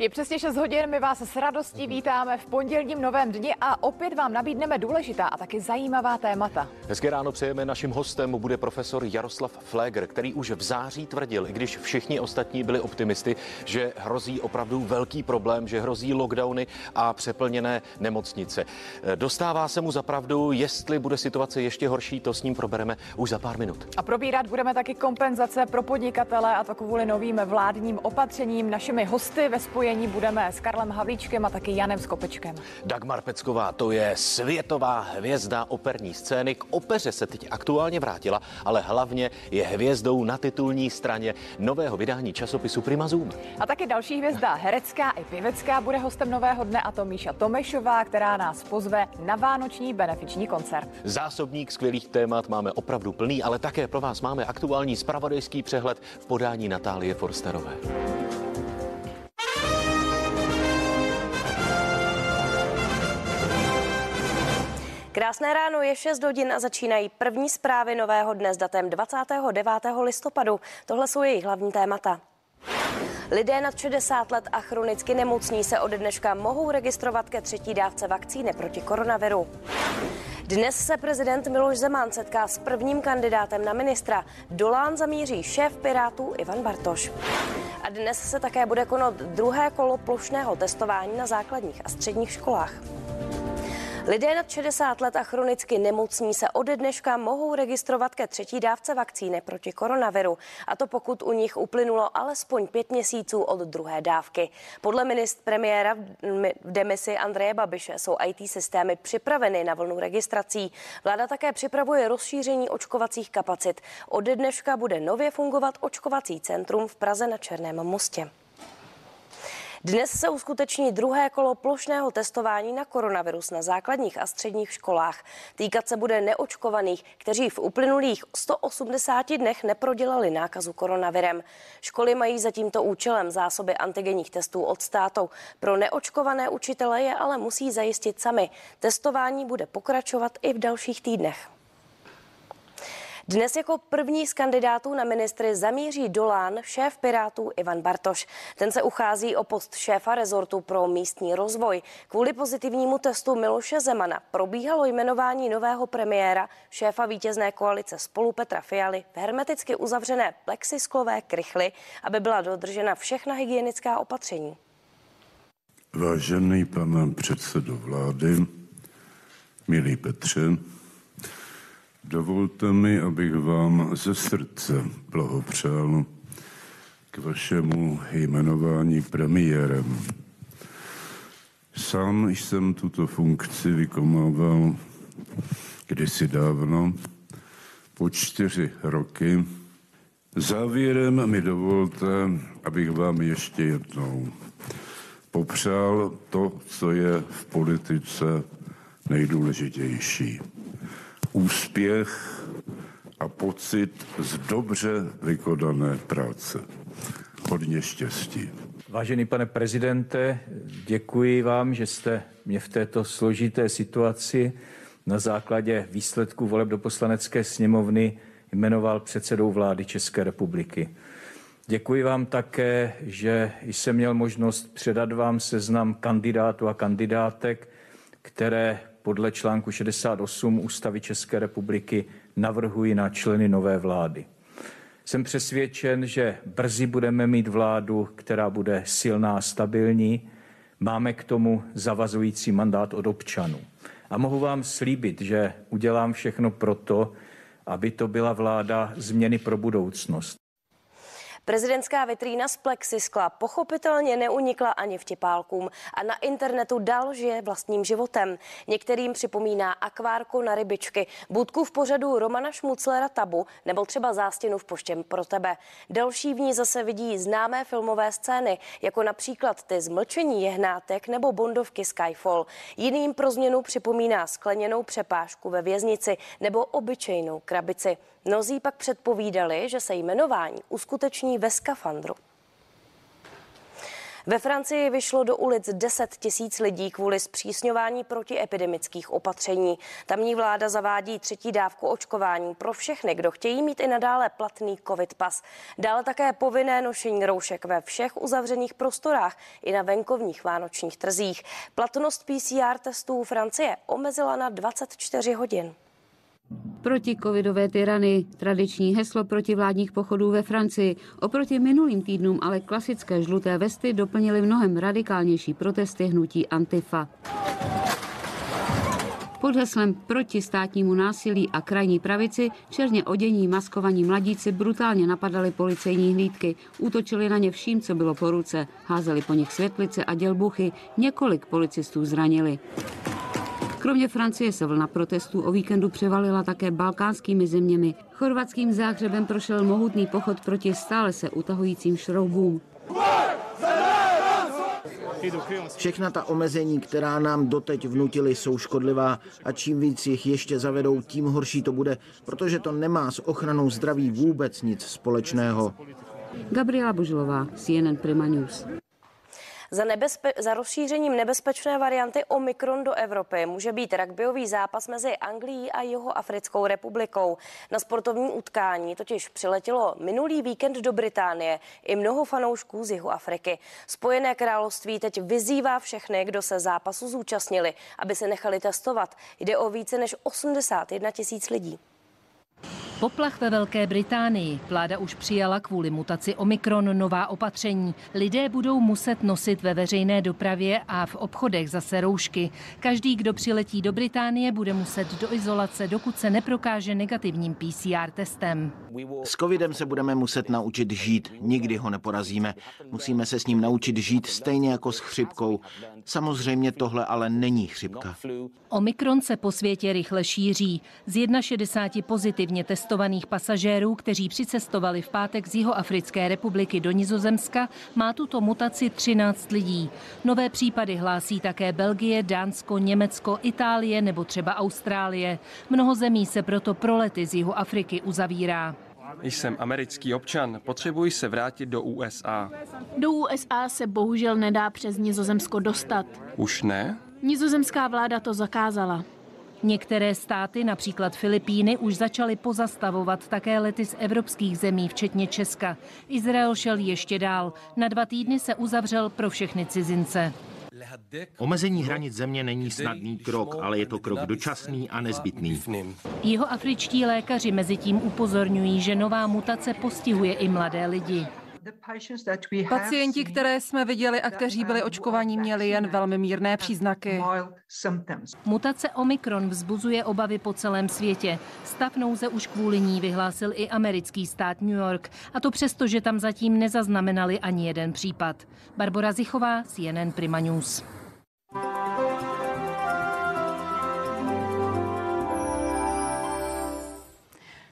Je přesně 6 hodin, my vás s radostí vítáme v pondělním novém dni a opět vám nabídneme důležitá a taky zajímavá témata. Hezké ráno přejeme. Naším hostem bude profesor Jaroslav Fléger, který už v září tvrdil, i když všichni ostatní byli optimisty, že hrozí opravdu velký problém, že hrozí lockdowny a přeplněné nemocnice. Dostává se mu zapravdu, jestli bude situace ještě horší, to s ním probereme už za pár minut. A probírat budeme taky kompenzace pro podnikatele a to kvůli novým vládním opatřením. Našimi hosty ve spojení budeme s Karlem Havlíčkem a taky Janem Skopečkem. Dagmar Pecková, to je světová hvězda operní scény. K opeře se teď aktuálně vrátila, ale hlavně je hvězdou na titulní straně nového vydání časopisu Prima Zoom. A taky další hvězda herecká i pěvecká bude hostem nového dne a to Míša Tomešová, která nás pozve na vánoční benefiční koncert. Zásobník skvělých témat máme opravdu plný, ale také pro vás máme aktuální spravodajský přehled v podání Natálie Forsterové. Krásné ráno je 6 hodin a začínají první zprávy nového dne s datem 29. listopadu. Tohle jsou jejich hlavní témata. Lidé nad 60 let a chronicky nemocní se ode dneška mohou registrovat ke třetí dávce vakcíny proti koronaviru. Dnes se prezident Miloš Zeman setká s prvním kandidátem na ministra. Dolán zamíří šéf Pirátů Ivan Bartoš. A dnes se také bude konat druhé kolo plošného testování na základních a středních školách. Lidé nad 60 let a chronicky nemocní se ode dneška mohou registrovat ke třetí dávce vakcíny proti koronaviru. A to pokud u nich uplynulo alespoň pět měsíců od druhé dávky. Podle ministra premiéra v demisi Andreje Babiše jsou IT systémy připraveny na vlnu registrací. Vláda také připravuje rozšíření očkovacích kapacit. Ode dneška bude nově fungovat očkovací centrum v Praze na Černém mostě. Dnes se uskuteční druhé kolo plošného testování na koronavirus na základních a středních školách. Týkat se bude neočkovaných, kteří v uplynulých 180 dnech neprodělali nákazu koronavirem. Školy mají za tímto účelem zásoby antigenních testů od státu. Pro neočkované učitele je ale musí zajistit sami. Testování bude pokračovat i v dalších týdnech. Dnes jako první z kandidátů na ministry zamíří Dolán šéf Pirátů Ivan Bartoš. Ten se uchází o post šéfa rezortu pro místní rozvoj. Kvůli pozitivnímu testu Miloše Zemana probíhalo jmenování nového premiéra, šéfa vítězné koalice spolu Petra Fialy v hermeticky uzavřené plexisklové krychly, aby byla dodržena všechna hygienická opatření. Vážený pane předsedo vlády, milý Petře, Dovolte mi, abych vám ze srdce blahopřál k vašemu jmenování premiérem. Sám jsem tuto funkci vykonával kdysi dávno, po čtyři roky. Závěrem mi dovolte, abych vám ještě jednou popřál to, co je v politice nejdůležitější úspěch a pocit z dobře vykonané práce. Hodně štěstí. Vážený pane prezidente, děkuji vám, že jste mě v této složité situaci na základě výsledků voleb do poslanecké sněmovny jmenoval předsedou vlády České republiky. Děkuji vám také, že jsem měl možnost předat vám seznam kandidátů a kandidátek, které podle článku 68 Ústavy České republiky navrhuji na členy nové vlády. Jsem přesvědčen, že brzy budeme mít vládu, která bude silná a stabilní. Máme k tomu zavazující mandát od občanů. A mohu vám slíbit, že udělám všechno proto, aby to byla vláda změny pro budoucnost. Prezidentská vitrína z plexiskla pochopitelně neunikla ani vtipálkům a na internetu dál žije vlastním životem. Některým připomíná akvárko na rybičky, budku v pořadu Romana Šmuclera Tabu nebo třeba zástěnu v poštěm pro tebe. Další v ní zase vidí známé filmové scény, jako například ty zmlčení jehnátek nebo bondovky Skyfall. Jiným pro změnu připomíná skleněnou přepážku ve věznici nebo obyčejnou krabici. Mnozí pak předpovídali, že se jmenování uskuteční ve skafandru. Ve Francii vyšlo do ulic 10 tisíc lidí kvůli zpřísňování protiepidemických opatření. Tamní vláda zavádí třetí dávku očkování pro všechny, kdo chtějí mít i nadále platný covid pas. Dále také povinné nošení roušek ve všech uzavřených prostorách i na venkovních vánočních trzích. Platnost PCR testů Francie omezila na 24 hodin. Proti covidové tyrany, tradiční heslo proti vládních pochodů ve Francii. Oproti minulým týdnům ale klasické žluté vesty doplnily mnohem radikálnější protesty hnutí Antifa. Pod heslem proti státnímu násilí a krajní pravici černě odění maskovaní mladíci brutálně napadali policejní hlídky, útočili na ně vším, co bylo po ruce, házeli po nich světlice a dělbuchy, několik policistů zranili. Kromě Francie se vlna protestů o víkendu převalila také balkánskými zeměmi. Chorvatským záhřebem prošel mohutný pochod proti stále se utahujícím šroubům. Všechna ta omezení, která nám doteď vnutili, jsou škodlivá a čím víc jich ještě zavedou, tím horší to bude, protože to nemá s ochranou zdraví vůbec nic společného. Gabriela Božlová, CNN Prima News. Za, nebezpe- za rozšířením nebezpečné varianty Omikron do Evropy může být rugbyový zápas mezi Anglií a jeho Africkou republikou. Na sportovní utkání totiž přiletělo minulý víkend do Británie i mnoho fanoušků z jihu Afriky. Spojené království teď vyzývá všechny, kdo se zápasu zúčastnili, aby se nechali testovat. Jde o více než 81 tisíc lidí. Poplach ve Velké Británii. Vláda už přijala kvůli mutaci Omikron nová opatření. Lidé budou muset nosit ve veřejné dopravě a v obchodech zase roušky. Každý, kdo přiletí do Británie, bude muset do izolace, dokud se neprokáže negativním PCR testem. S covidem se budeme muset naučit žít, nikdy ho neporazíme. Musíme se s ním naučit žít stejně jako s chřipkou. Samozřejmě tohle ale není chřipka. Omikron se po světě rychle šíří. Z 61 pozitivně testovaných pasažérů, kteří přicestovali v pátek z Jihoafrické republiky do Nizozemska, má tuto mutaci 13 lidí. Nové případy hlásí také Belgie, Dánsko, Německo, Itálie nebo třeba Austrálie. Mnoho zemí se proto pro lety z Jihoafriky uzavírá. Jsem americký občan, potřebuji se vrátit do USA. Do USA se bohužel nedá přes Nizozemsko dostat. Už ne? Nizozemská vláda to zakázala. Některé státy, například Filipíny, už začaly pozastavovat také lety z evropských zemí, včetně Česka. Izrael šel ještě dál. Na dva týdny se uzavřel pro všechny cizince. Omezení hranic země není snadný krok, ale je to krok dočasný a nezbytný. Jeho afričtí lékaři mezi tím upozorňují, že nová mutace postihuje i mladé lidi. Pacienti, které jsme viděli a kteří byli očkovaní, měli jen velmi mírné příznaky. Mutace Omikron vzbuzuje obavy po celém světě. Stav nouze už kvůli ní vyhlásil i americký stát New York. A to přesto, že tam zatím nezaznamenali ani jeden případ. Barbara Zichová, CNN Prima News.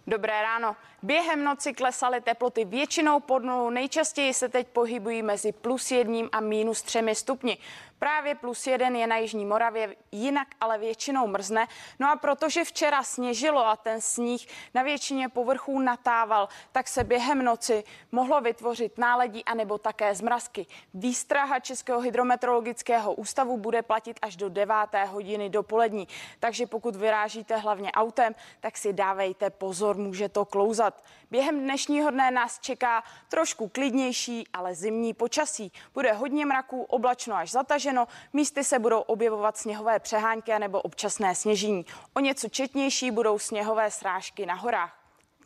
Dobré ráno. Během noci klesaly teploty většinou pod nulu, nejčastěji se teď pohybují mezi plus jedním a minus třemi stupni. Právě plus jeden je na Jižní Moravě, jinak ale většinou mrzne. No a protože včera sněžilo a ten sníh na většině povrchů natával, tak se během noci mohlo vytvořit náledí anebo také zmrazky. Výstraha Českého hydrometeorologického ústavu bude platit až do 9. hodiny dopolední. Takže pokud vyrážíte hlavně autem, tak si dávejte pozor, může to klouzat. Během dnešního dne nás čeká trošku klidnější, ale zimní počasí. Bude hodně mraků, oblačno až zataženo, místy se budou objevovat sněhové přehánky nebo občasné sněžení. O něco četnější budou sněhové srážky na horách.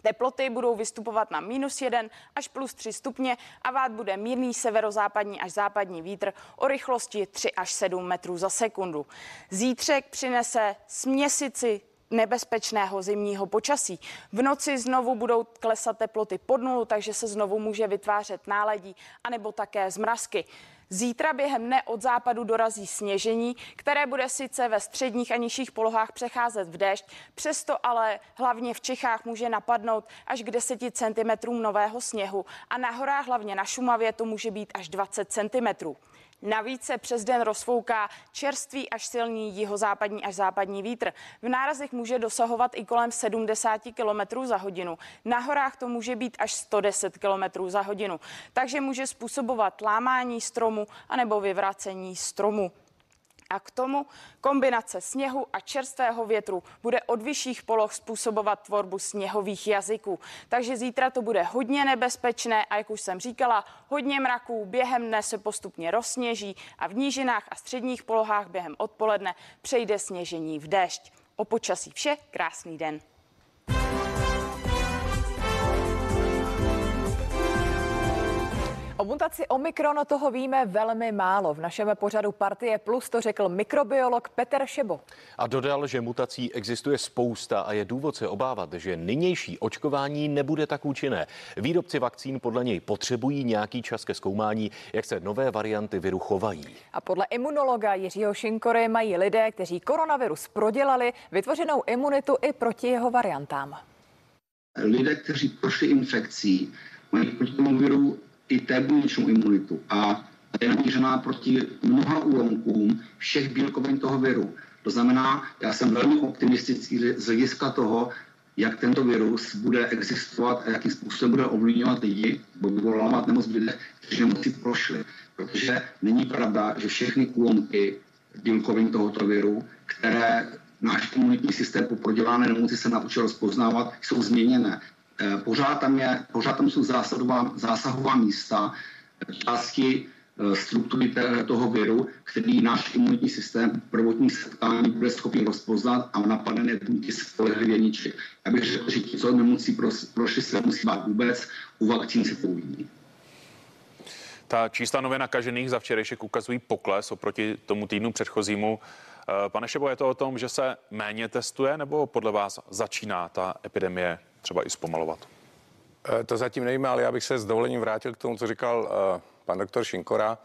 Teploty budou vystupovat na minus 1 až plus 3 stupně a vát bude mírný severozápadní až západní vítr o rychlosti 3 až 7 metrů za sekundu. Zítřek přinese směsici nebezpečného zimního počasí. V noci znovu budou klesat teploty pod nulu, takže se znovu může vytvářet náledí anebo také zmrazky. Zítra během dne od západu dorazí sněžení, které bude sice ve středních a nižších polohách přecházet v déšť, přesto ale hlavně v Čechách může napadnout až k 10 cm nového sněhu a na horách hlavně na Šumavě to může být až 20 cm. Navíc se přes den rozfouká čerstvý až silný jihozápadní až západní vítr. V nárazech může dosahovat i kolem 70 km za hodinu. Na horách to může být až 110 km za hodinu. Takže může způsobovat lámání stromů, domu anebo vyvracení stromu. A k tomu kombinace sněhu a čerstvého větru bude od vyšších poloh způsobovat tvorbu sněhových jazyků. Takže zítra to bude hodně nebezpečné a jak už jsem říkala, hodně mraků, během dne se postupně rozsněží a v nížinách a středních polohách během odpoledne přejde sněžení v déšť. O počasí vše, krásný den. O mutaci Omikron toho víme velmi málo. V našem pořadu Partie Plus to řekl mikrobiolog Petr Šebo. A dodal, že mutací existuje spousta a je důvod se obávat, že nynější očkování nebude tak účinné. Výrobci vakcín podle něj potřebují nějaký čas ke zkoumání, jak se nové varianty viru chovají. A podle imunologa Jiřího Šinkory mají lidé, kteří koronavirus prodělali, vytvořenou imunitu i proti jeho variantám. Lidé, kteří prošli infekcí, mají proti tomu viru i té buněčnou imunitu a je namířená proti mnoha úlonkům všech bílkovin toho viru. To znamená, já jsem velmi optimistický z hlediska toho, jak tento virus bude existovat a jakým způsobem bude ovlivňovat lidi, bude vyvolávat nemoc v lidech, kteří nemoci prošli. Protože není pravda, že všechny úlomky bílkovin tohoto viru, které náš imunitní systém po prodělané nemoci se naučil rozpoznávat, jsou změněné. Eh, pořád tam, je, pořád tam jsou zásadová, zásahová místa, části eh, struktury toho viru, který náš imunitní systém prvotní setkání bude schopný rozpoznat a napadené buňky spolehlivě ničit. Já bych řekl, že ti, co nemusí prošli, se nemusí bát vůbec, u vakcín se to uvidí. Ta čísla nově nakažených za včerejšek ukazují pokles oproti tomu týdnu předchozímu. Eh, pane Šebo, je to o tom, že se méně testuje, nebo podle vás začíná ta epidemie třeba i zpomalovat? Eh, to zatím nevíme, ale já bych se s dovolením vrátil k tomu, co říkal uh, pan doktor Šinkora.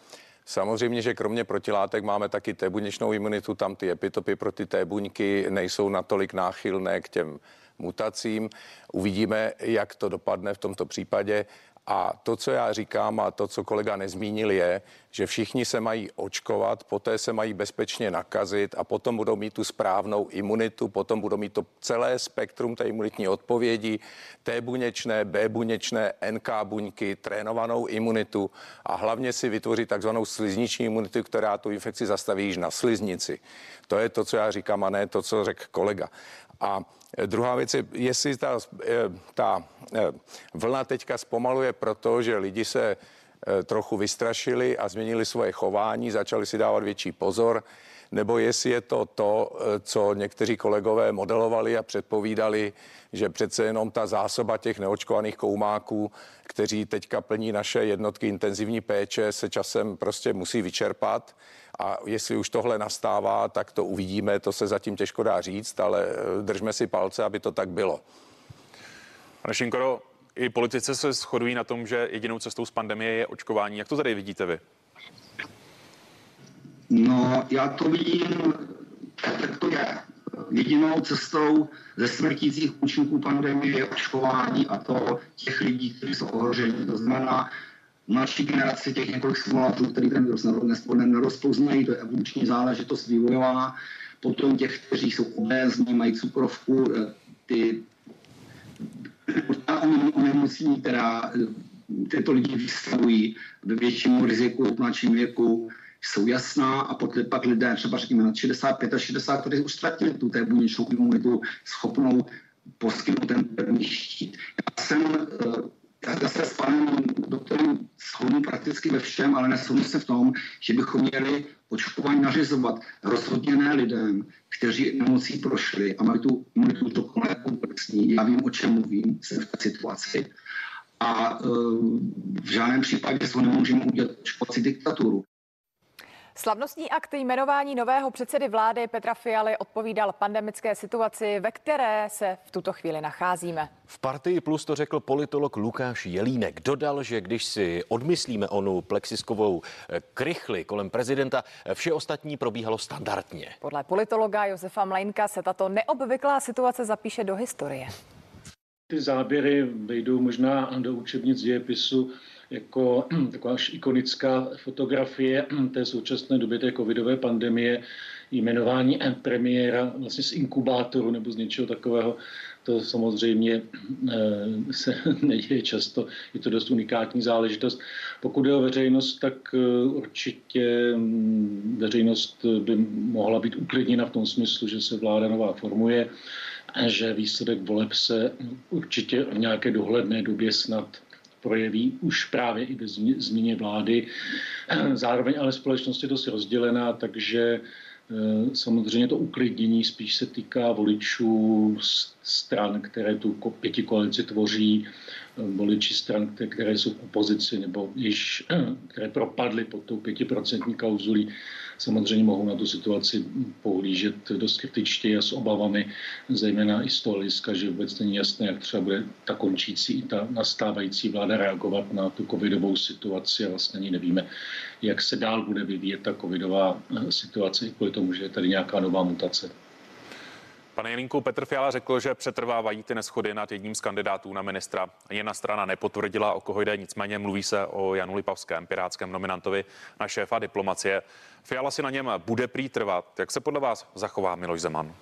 Samozřejmě, že kromě protilátek máme taky té buněčnou imunitu, tam ty epitopy pro ty té buňky nejsou natolik náchylné k těm mutacím. Uvidíme, jak to dopadne v tomto případě. A to, co já říkám a to, co kolega nezmínil, je, že všichni se mají očkovat, poté se mají bezpečně nakazit a potom budou mít tu správnou imunitu, potom budou mít to celé spektrum té imunitní odpovědi, T buněčné, B buněčné, NK buňky, trénovanou imunitu a hlavně si vytvořit takzvanou slizniční imunitu, která tu infekci zastaví již na sliznici. To je to, co já říkám a ne to, co řekl kolega. A druhá věc je, jestli ta, eh, ta eh, vlna teďka zpomaluje proto, že lidi se eh, trochu vystrašili a změnili svoje chování, začali si dávat větší pozor, nebo jestli je to to, co někteří kolegové modelovali a předpovídali, že přece jenom ta zásoba těch neočkovaných koumáků, kteří teďka plní naše jednotky intenzivní péče, se časem prostě musí vyčerpat a jestli už tohle nastává, tak to uvidíme, to se zatím těžko dá říct, ale eh, držme si palce, aby to tak bylo. Pane Šinkoro, i politici se shodují na tom, že jedinou cestou z pandemie je očkování. Jak to tady vidíte vy? No, já to vidím, tak to je. Jedinou cestou ze smrtících účinků pandemie je očkování a to těch lidí, kteří jsou ohroženi. To znamená, mladší generaci těch několik simulátorů, který ten virus nerozpoznají, to je evoluční záležitost vývojová, potom těch, kteří jsou obézní, mají cukrovku, eh, ty onemocnění, která eh, tyto lidi vystavují ve většímu riziku v mladším věku, jsou jasná a potom pak lidé třeba řekněme na 65 a 60, kteří už ztratili tu té buněčnou imunitu schopnou poskytnout ten první štít. Já jsem já se s panem doktorem shodnu prakticky ve všem, ale neshodnu se v tom, že bychom měli očkování nařizovat rozhodně ne lidem, kteří nemocí prošli a mají tu imunitu dokonale komplexní. Já vím, o čem mluvím, jsem v té situaci. A uh, v žádném případě se nemůžeme udělat očkovací diktaturu. Slavnostní akt jmenování nového předsedy vlády Petra Fialy odpovídal pandemické situaci, ve které se v tuto chvíli nacházíme. V Partii Plus to řekl politolog Lukáš Jelínek. Dodal, že když si odmyslíme onu plexiskovou eh, krychli kolem prezidenta, eh, vše ostatní probíhalo standardně. Podle politologa Josefa Mlejnka se tato neobvyklá situace zapíše do historie. Ty záběry vejdou možná do učebnic dějepisu jako taková ikonická fotografie té současné doby té covidové pandemie, jmenování premiéra vlastně z inkubátoru nebo z něčeho takového. to samozřejmě eh, se neděje často, je to dost unikátní záležitost. Pokud je o veřejnost, tak eh, určitě mm, veřejnost by mohla být uklidněna v tom smyslu, že se vláda nová formuje že výsledek voleb se určitě v nějaké dohledné době snad projeví už právě i ve změně vlády. Zároveň ale společnost je dost rozdělená, takže Eh, samozřejmě to uklidnění spíš se týká voličů stran, které tu pěti koalici tvoří, eh, voliči stran, které jsou v opozici nebo již, které propadly pod tou pětiprocentní kauzulí samozřejmě mohou na tu situaci pohlížet dost skeptičtěji a s obavami, zejména i z toho hlediska, že vůbec není jasné, jak třeba bude ta končící i ta nastávající vláda reagovat na tu covidovou situaci a vlastně ani nevíme, jak se dál bude vyvíjet ta covidová eh, situace, i kvůli tomu, že je tady nějaká nová mutace. Pane Jelínku, Petr Fiala řekl, že přetrvávají ty neschody nad jedním z kandidátů na ministra. Jedna strana nepotvrdila, o koho jde, nicméně mluví se o Janu Lipavském, pirátském nominantovi na šéfa diplomacie. Fiala si na něm bude prý trvat. Jak se podle vás zachová Miloš Zeman?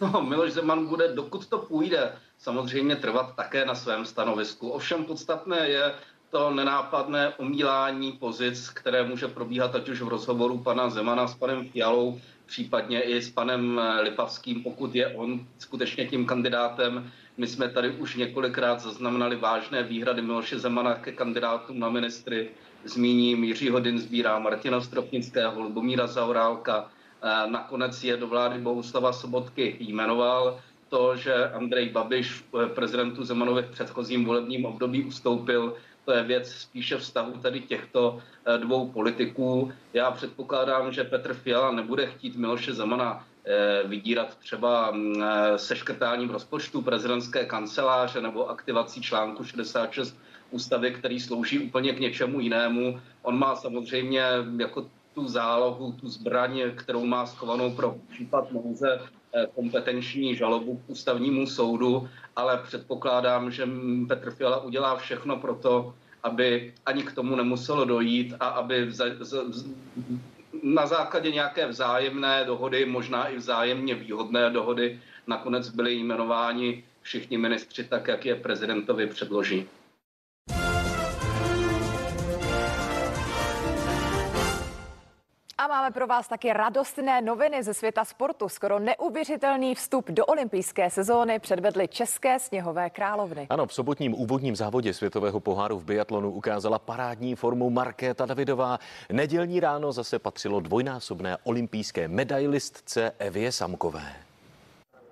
No, Miloš Zeman bude, dokud to půjde, samozřejmě trvat také na svém stanovisku. Ovšem podstatné je to nenápadné omílání pozic, které může probíhat ať už v rozhovoru pana Zemana s panem Fialou, případně i s panem Lipavským, pokud je on skutečně tím kandidátem. My jsme tady už několikrát zaznamenali vážné výhrady Miloše Zemana ke kandidátům na ministry. Zmíním Jiřího Dinsbíra, Martina Stropnického, Lubomíra Zaurálka. Eh, nakonec je do vlády Bohuslava Sobotky jmenoval. To, že Andrej Babiš eh, prezidentu Zemanovi v předchozím volebním období ustoupil, to je věc spíše vztahu tady těchto eh, dvou politiků. Já předpokládám, že Petr Fiala nebude chtít Miloše Zemana eh, vydírat třeba mm, eh, seškrtáním rozpočtu prezidentské kanceláře nebo aktivací článku 66 ústavy, který slouží úplně k něčemu jinému. On má samozřejmě jako tu zálohu, tu zbraň, kterou má schovanou pro případ nouze, kompetenční žalobu k ústavnímu soudu, ale předpokládám, že Petr Fiala udělá všechno pro to, aby ani k tomu nemuselo dojít a aby za, za, na základě nějaké vzájemné dohody, možná i vzájemně výhodné dohody, nakonec byli jmenováni všichni ministři tak, jak je prezidentovi předloží. A máme pro vás taky radostné noviny ze světa sportu. Skoro neuvěřitelný vstup do olympijské sezóny předvedly české sněhové královny. Ano, v sobotním úvodním závodě světového poháru v biatlonu ukázala parádní formu Markéta Davidová. Nedělní ráno zase patřilo dvojnásobné olympijské medailistce Evě Samkové.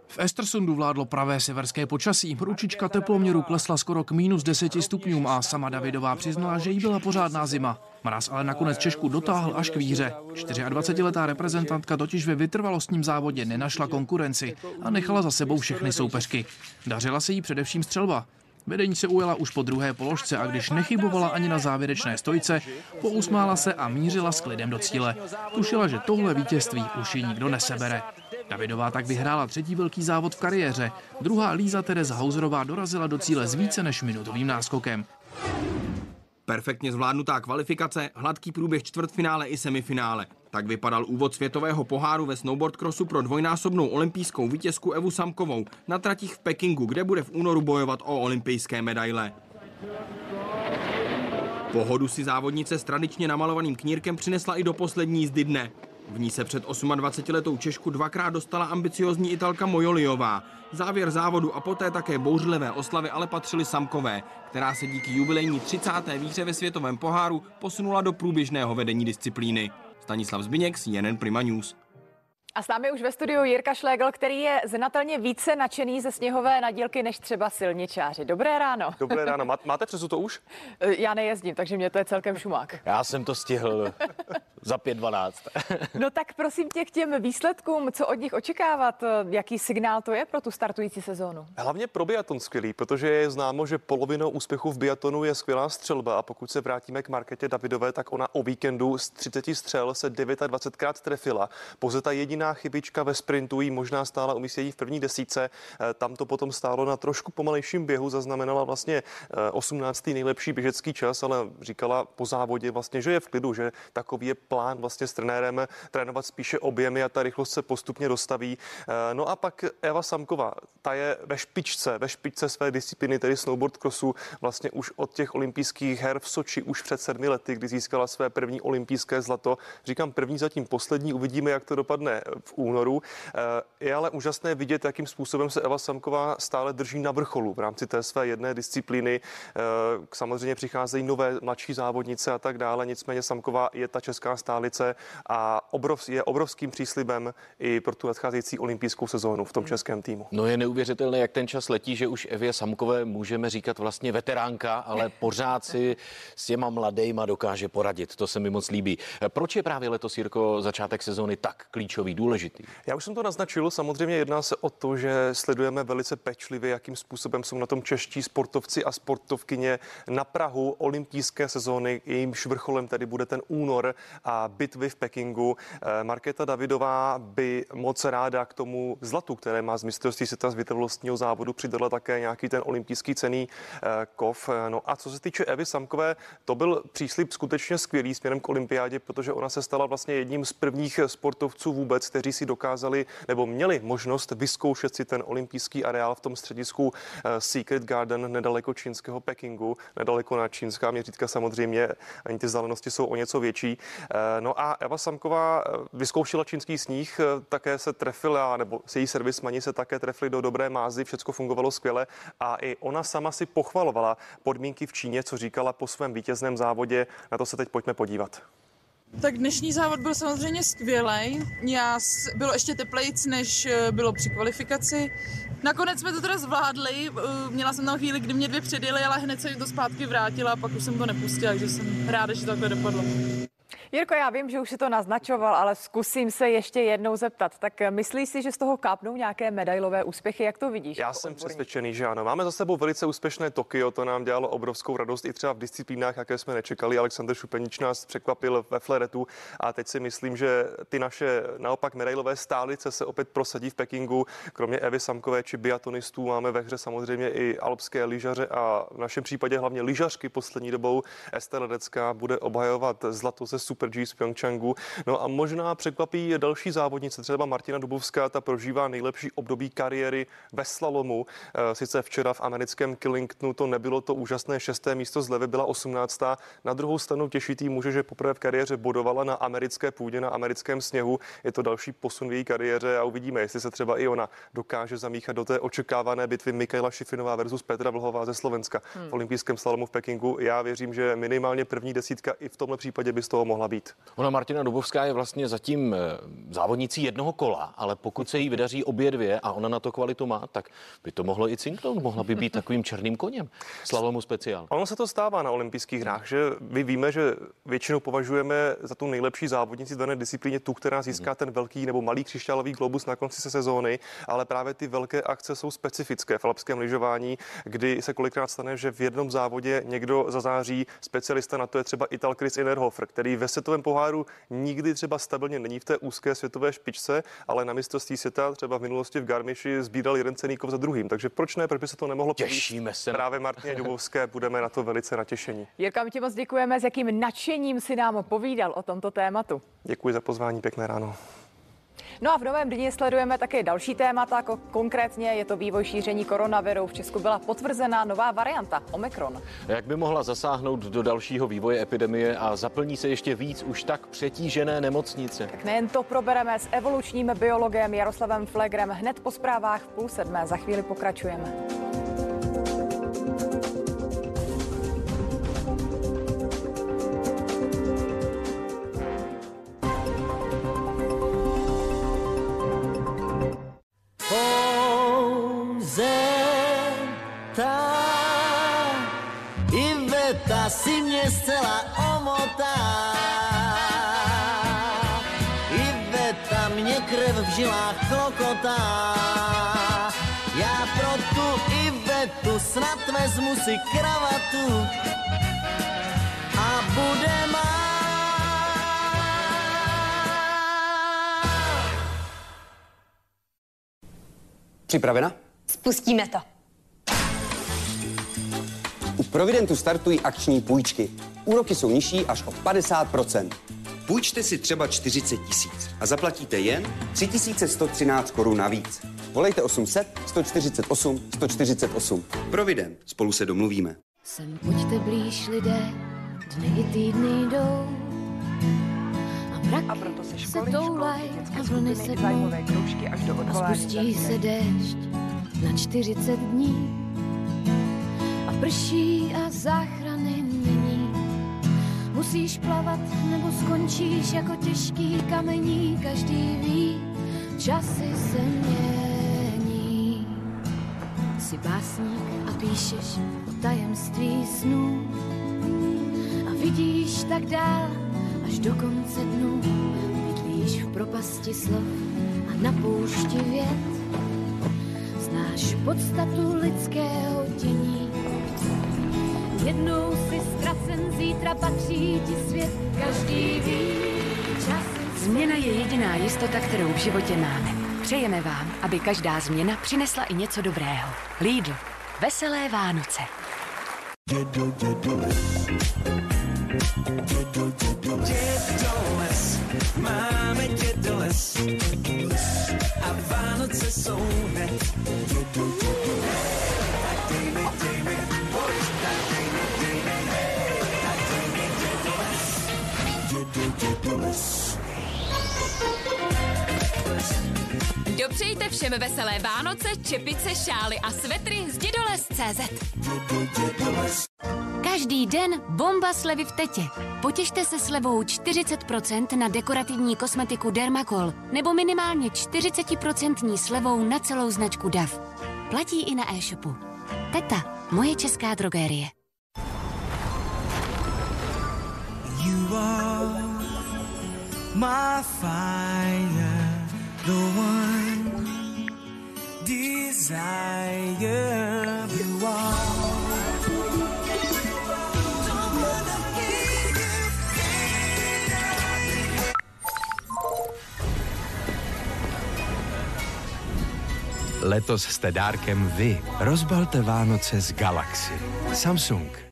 V Estersundu vládlo pravé severské počasí. Ručička teploměru klesla skoro k minus 10 stupňům a sama Davidová přiznala, že jí byla pořádná zima. Mraz ale nakonec Češku dotáhl až k víře. 24-letá reprezentantka totiž ve vytrvalostním závodě nenašla konkurenci a nechala za sebou všechny soupeřky. Dařila se jí především střelba. Vedení se ujela už po druhé položce a když nechybovala ani na závěrečné stojce, pousmála se a mířila s klidem do cíle. Tušila, že tohle vítězství už ji nikdo nesebere. Davidová tak vyhrála třetí velký závod v kariéře. Druhá Líza Tereza Hauserová dorazila do cíle s více než minutovým náskokem. Perfektně zvládnutá kvalifikace, hladký průběh čtvrtfinále i semifinále. Tak vypadal úvod světového poháru ve snowboard crossu pro dvojnásobnou olympijskou vítězku Evu Samkovou na tratích v Pekingu, kde bude v únoru bojovat o olympijské medaile. Pohodu si závodnice s tradičně namalovaným knírkem přinesla i do poslední jízdy dne. V ní se před 28-letou Češku dvakrát dostala ambiciozní Italka Mojoliová. Závěr závodu a poté také bouřlivé oslavy ale patřily Samkové, která se díky jubilejní 30. výhře ve světovém poháru posunula do průběžného vedení disciplíny. Stanislav Zbiněk, CNN Prima News. A s námi už ve studiu Jirka Šlégl, který je znatelně více nadšený ze sněhové nadílky než třeba silničáři. Dobré ráno. Dobré ráno. Máte přesu to už? Já nejezdím, takže mě to je celkem šumák. Já jsem to stihl za 5.12. no tak prosím tě k těm výsledkům, co od nich očekávat, jaký signál to je pro tu startující sezónu? Hlavně pro biaton skvělý, protože je známo, že polovinou úspěchu v biatonu je skvělá střelba a pokud se vrátíme k Marketě Davidové, tak ona o víkendu z 30 střel se 29krát trefila. Pouze ta jediná chybička ve sprintu jí možná stála umístění v první desíce. Eh, tam to potom stálo na trošku pomalejším běhu, zaznamenala vlastně 18. Eh, nejlepší běžecký čas, ale říkala po závodě vlastně, že je v klidu, že takový je plán vlastně s trenérem trénovat spíše objemy a ta rychlost se postupně dostaví. No a pak Eva Samková, ta je ve špičce, ve špičce své disciplíny, tedy snowboard crossu, vlastně už od těch olympijských her v Soči už před sedmi lety, kdy získala své první olympijské zlato. Říkám první, zatím poslední, uvidíme, jak to dopadne v únoru. Je ale úžasné vidět, jakým způsobem se Eva Samková stále drží na vrcholu v rámci té své jedné disciplíny. Samozřejmě přicházejí nové mladší závodnice a tak dále, nicméně Samková je ta česká stálice a obrov, je obrovským příslibem i pro tu nadcházející olympijskou sezónu v tom českém týmu. No je neuvěřitelné, jak ten čas letí, že už Evě Samkové můžeme říkat vlastně veteránka, ale pořád si s těma mladejma dokáže poradit. To se mi moc líbí. Proč je právě letos, Jirko, začátek sezóny tak klíčový, důležitý? Já už jsem to naznačil. Samozřejmě jedná se o to, že sledujeme velice pečlivě, jakým způsobem jsou na tom čeští sportovci a sportovkyně na Prahu olympijské sezóny. Jejímž vrcholem tedy bude ten únor a bitvy v Pekingu. Eh, Markéta Davidová by moc ráda k tomu zlatu, které má z mistrovství světa z vytrvalostního závodu, přidala také nějaký ten olympijský cený eh, kov. No a co se týče Evy Samkové, to byl příslip skutečně skvělý směrem k olympiádě, protože ona se stala vlastně jedním z prvních sportovců vůbec, kteří si dokázali nebo měli možnost vyzkoušet si ten olympijský areál v tom středisku eh, Secret Garden nedaleko čínského Pekingu, nedaleko na čínská měřítka samozřejmě, ani ty vzdálenosti jsou o něco větší. Eh, no a Eva Samková vyzkoušela čínský sníh, také se trefila, nebo se její servismani se také trefili do dobré mázy, všechno fungovalo skvěle a i ona sama si pochvalovala podmínky v Číně, co říkala po svém vítězném závodě. Na to se teď pojďme podívat. Tak dnešní závod byl samozřejmě skvělý. Já bylo ještě teplejc, než eh, bylo při kvalifikaci. Nakonec jsme to teda zvládli. Eh, měla jsem tam chvíli, kdy mě dvě předjeli, ale hned se to zpátky vrátila a pak už jsem to nepustila, takže jsem ráda, že to takhle dopadlo. Jirko, já vím, že už si to naznačoval, ale zkusím se ještě jednou zeptat. Tak myslíš si, že z toho kápnou nějaké medailové úspěchy? Jak to vidíš? Já jako jsem odborník? přesvědčený, že ano. Máme za sebou velice úspěšné Tokio, to nám dělalo obrovskou radost i třeba v disciplínách, jaké jsme nečekali. Alexander Šupenič nás překvapil ve fleretu a teď si myslím, že ty naše naopak medailové stálice se opět prosadí v Pekingu. Kromě Evy Samkové či biatonistů máme ve hře samozřejmě i alpské lyžaře a v našem případě hlavně lyžařky poslední dobou. Esther Ledecká bude obhajovat zlato ze Super G z Pyeongchangu. No a možná překvapí další závodnice, třeba Martina Dubovská, ta prožívá nejlepší období kariéry ve slalomu. Eh, sice včera v americkém Killingtonu to nebylo to úžasné šesté místo z levy, byla 18. Na druhou stranu těší tý může, že poprvé v kariéře bodovala na americké půdě, na americkém sněhu. Je to další posun v její kariéře a uvidíme, jestli se třeba i ona dokáže zamíchat do té očekávané bitvy Mikaela Šifinová versus Petra Vlhová ze Slovenska hmm. v olympijském slalomu v Pekingu. Já věřím, že minimálně první desítka i v tomhle případě by z toho mohla být. Ona Martina Dubovská je vlastně zatím eh, závodnicí jednoho kola, ale pokud se jí vydaří obě dvě a ona na to kvalitu má, tak by to mohlo i cinknout, mohla by být takovým černým koněm. Slalomu speciál. Ono se to stává na olympijských hrách, že my víme, že většinou považujeme za tu nejlepší závodnici v dané disciplíně tu, která získá ten velký nebo malý křišťálový globus na konci se sezóny, ale právě ty velké akce jsou specifické v alpském lyžování, kdy se kolikrát stane, že v jednom závodě někdo zazáří, specialista na to je třeba Ital Chris Innerhofer, který ve světovém poháru nikdy třeba stabilně není v té úzké světové špičce, ale na mistrovství světa třeba v minulosti v Garmiši sbíral jeden ceníkov za druhým. Takže proč ne, proč by se to nemohlo Těšíme se. Právě Martině Dubovské budeme na to velice natěšení. Jirka, my ti moc děkujeme, s jakým nadšením si nám povídal o tomto tématu. Děkuji za pozvání, pěkné ráno. No a v novém dni sledujeme také další témata, konkrétně je to vývoj šíření koronaviru. V Česku byla potvrzena nová varianta Omikron. Jak by mohla zasáhnout do dalšího vývoje epidemie a zaplní se ještě víc už tak přetížené nemocnice? Tak nejen to probereme s evolučním biologem Jaroslavem Flegrem hned po zprávách v půl sedmé. Za chvíli pokračujeme. Si kravatu a bude má. Připravena? Spustíme to. U Providentu startují akční půjčky. Úroky jsou nižší až o 50 Půjčte si třeba 40 tisíc a zaplatíte jen 3113 korun navíc. Volejte 800 148 148. Provident. Spolu se domluvíme. Sem pojďte blíž lidé, dny i týdny jdou. A A proto se školy, se toulaj školky, dětské a vlny skupiny, se zájmové kroužky až do a odvolání spustí se déšť na 40 dní. A prší a není. Musíš plavat nebo skončíš jako těžký kamení. Každý ví, časy se mění. Jsi básník a píšeš o tajemství snů. A vidíš tak dál až do konce dnů. Bydlíš v propasti slov a na poušti věd. Znáš podstatu lidského dění. Jednou si ztracen, zítra patří ti svět. Každý ví, časy Změna je jediná jistota, kterou v životě máme. Přejeme vám, aby každá změna přinesla i něco dobrého. Lidl. Veselé Vánoce. Dědoles, máme dědoles a Vánoce jsou hned. Dědo, dědo, tak dej mi, dej mi, Dopřejte všem veselé Vánoce, čepice, šály a svetry z Didoles.cz. Každý den bomba slevy v Tetě. Potěšte se slevou 40% na dekorativní kosmetiku Dermacol nebo minimálně 40% slevou na celou značku DAV. Platí i na e-shopu. Teta, moje česká drogérie. You are my fire, the one desire you are. Letos jste dárkem vy. Rozbalte Vánoce z Galaxy. Samsung.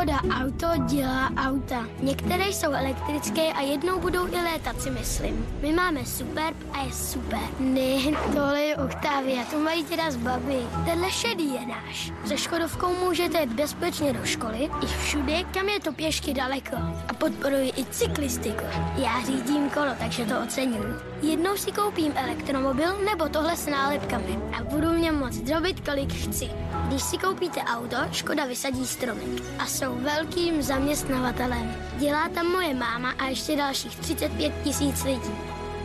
Škoda Auto dělá auta. Některé jsou elektrické a jednou budou i létat, si myslím. My máme Superb a je super. Ne, tohle je Octavia, to mají teda z baby. Tenhle šedý je náš. Se Škodovkou můžete jít bezpečně do školy i všude, kam je to pěšky daleko. A podporuji i cyklistiku. Já řídím kolo, takže to oceňuji. Jednou si koupím elektromobil nebo tohle s nálepkami a budu mě moc drobit, kolik chci. Když si koupíte auto, Škoda vysadí stromek a jsou velkým zaměstnavatelem. Dělá tam moje máma a ještě dalších 35 tisíc lidí.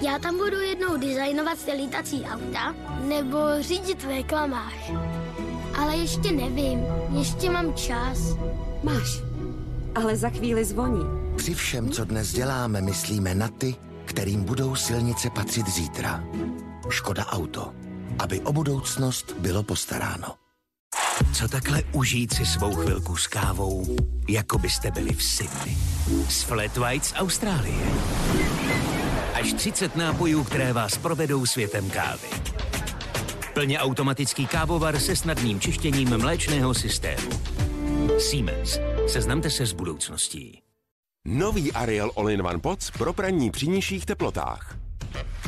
Já tam budu jednou designovat ty lítací auta nebo řídit v reklamách. Ale ještě nevím, ještě mám čas. Máš, ale za chvíli zvoní. Při všem, co dnes děláme, myslíme na ty, kterým budou silnice patřit zítra. Škoda Auto. Aby o budoucnost bylo postaráno. Co takhle užít si svou chvilku s kávou, jako byste byli v Sydney. Z Flat White z Austrálie. Až 30 nápojů, které vás provedou světem kávy. Plně automatický kávovar se snadným čištěním mléčného systému. Siemens. Seznamte se s budoucností. Nový Ariel All-in-One Pots pro praní při nižších teplotách.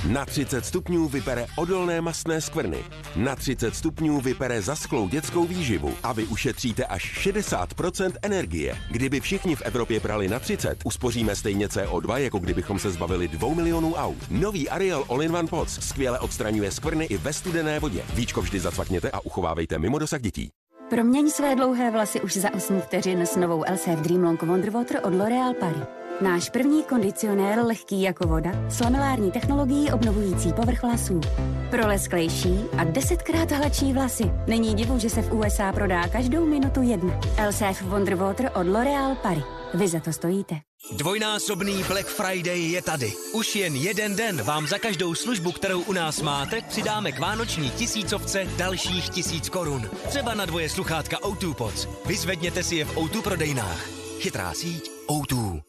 Na 30 stupňů vypere odolné mastné skvrny. Na 30 stupňů vypere zasklou dětskou výživu a vy ušetříte až 60% energie. Kdyby všichni v Evropě prali na 30, uspoříme stejně CO2, jako kdybychom se zbavili 2 milionů aut. Nový Ariel All-in-One Pots skvěle odstraňuje skvrny i ve studené vodě. Víčko vždy zacvakněte a uchovávejte mimo dosah dětí. Proměň své dlouhé vlasy už za 8 vteřin s novou LCF Dream Long Wonderwater od L'Oréal Paris. Náš první kondicionér lehký jako voda s lamilární technologií obnovující povrch vlasů. Pro lesklejší a desetkrát hladší vlasy. Není divu, že se v USA prodá každou minutu jedna. LCF Wonderwater od L'Oréal Paris. Vy za to stojíte. Dvojnásobný Black Friday je tady. Už jen jeden den vám za každou službu, kterou u nás máte, přidáme k vánoční tisícovce dalších tisíc korun. Třeba na dvoje sluchátka O2 Pods. Vyzvedněte si je v O2 prodejnách. Chytrá síť O2.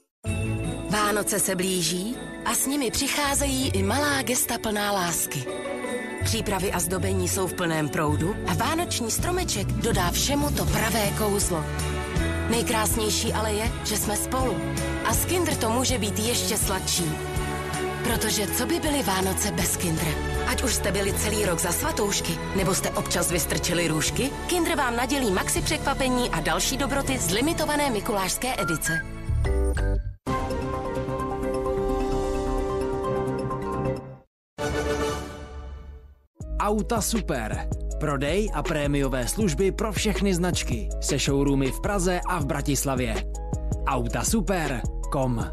Vánoce se blíží a s nimi přicházejí i malá gesta plná lásky. Přípravy a zdobení jsou v plném proudu a vánoční stromeček dodá všemu to pravé kouzlo. Nejkrásnější ale je, že jsme spolu. A s Kinder to může být ještě sladší. Protože co by byly Vánoce bez Kindra? Ať už jste byli celý rok za svatoušky, nebo jste občas vystrčili růžky, Kinder vám nadělí maxi překvapení a další dobroty z limitované mikulášské edice. Auta Super. Prodej a prémiové služby pro všechny značky se showroomy v Praze a v Bratislavě. Autasuper.com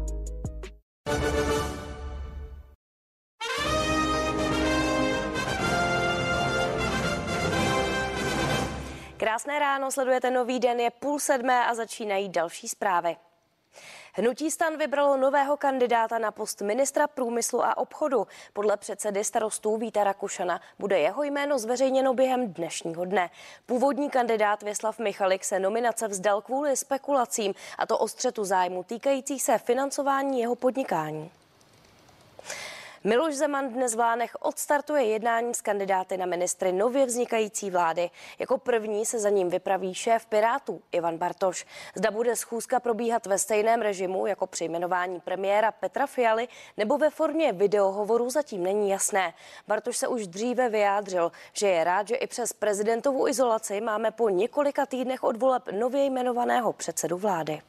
Krásné ráno, sledujete nový den, je půl sedmé a začínají další zprávy. Hnutí stan vybralo nového kandidáta na post ministra průmyslu a obchodu. Podle předsedy starostů Víta Rakušana bude jeho jméno zveřejněno během dnešního dne. Původní kandidát Věslav Michalik se nominace vzdal kvůli spekulacím, a to o střetu zájmu týkající se financování jeho podnikání. Miloš Zeman dnes v Lánech odstartuje jednání s kandidáty na ministry nově vznikající vlády. Jako první se za ním vypraví šéf Pirátů Ivan Bartoš. Zda bude schůzka probíhat ve stejném režimu jako při jmenování premiéra Petra Fialy nebo ve formě videohovoru zatím není jasné. Bartoš se už dříve vyjádřil, že je rád, že i přes prezidentovu izolaci máme po několika týdnech od voleb nově jmenovaného předsedu vlády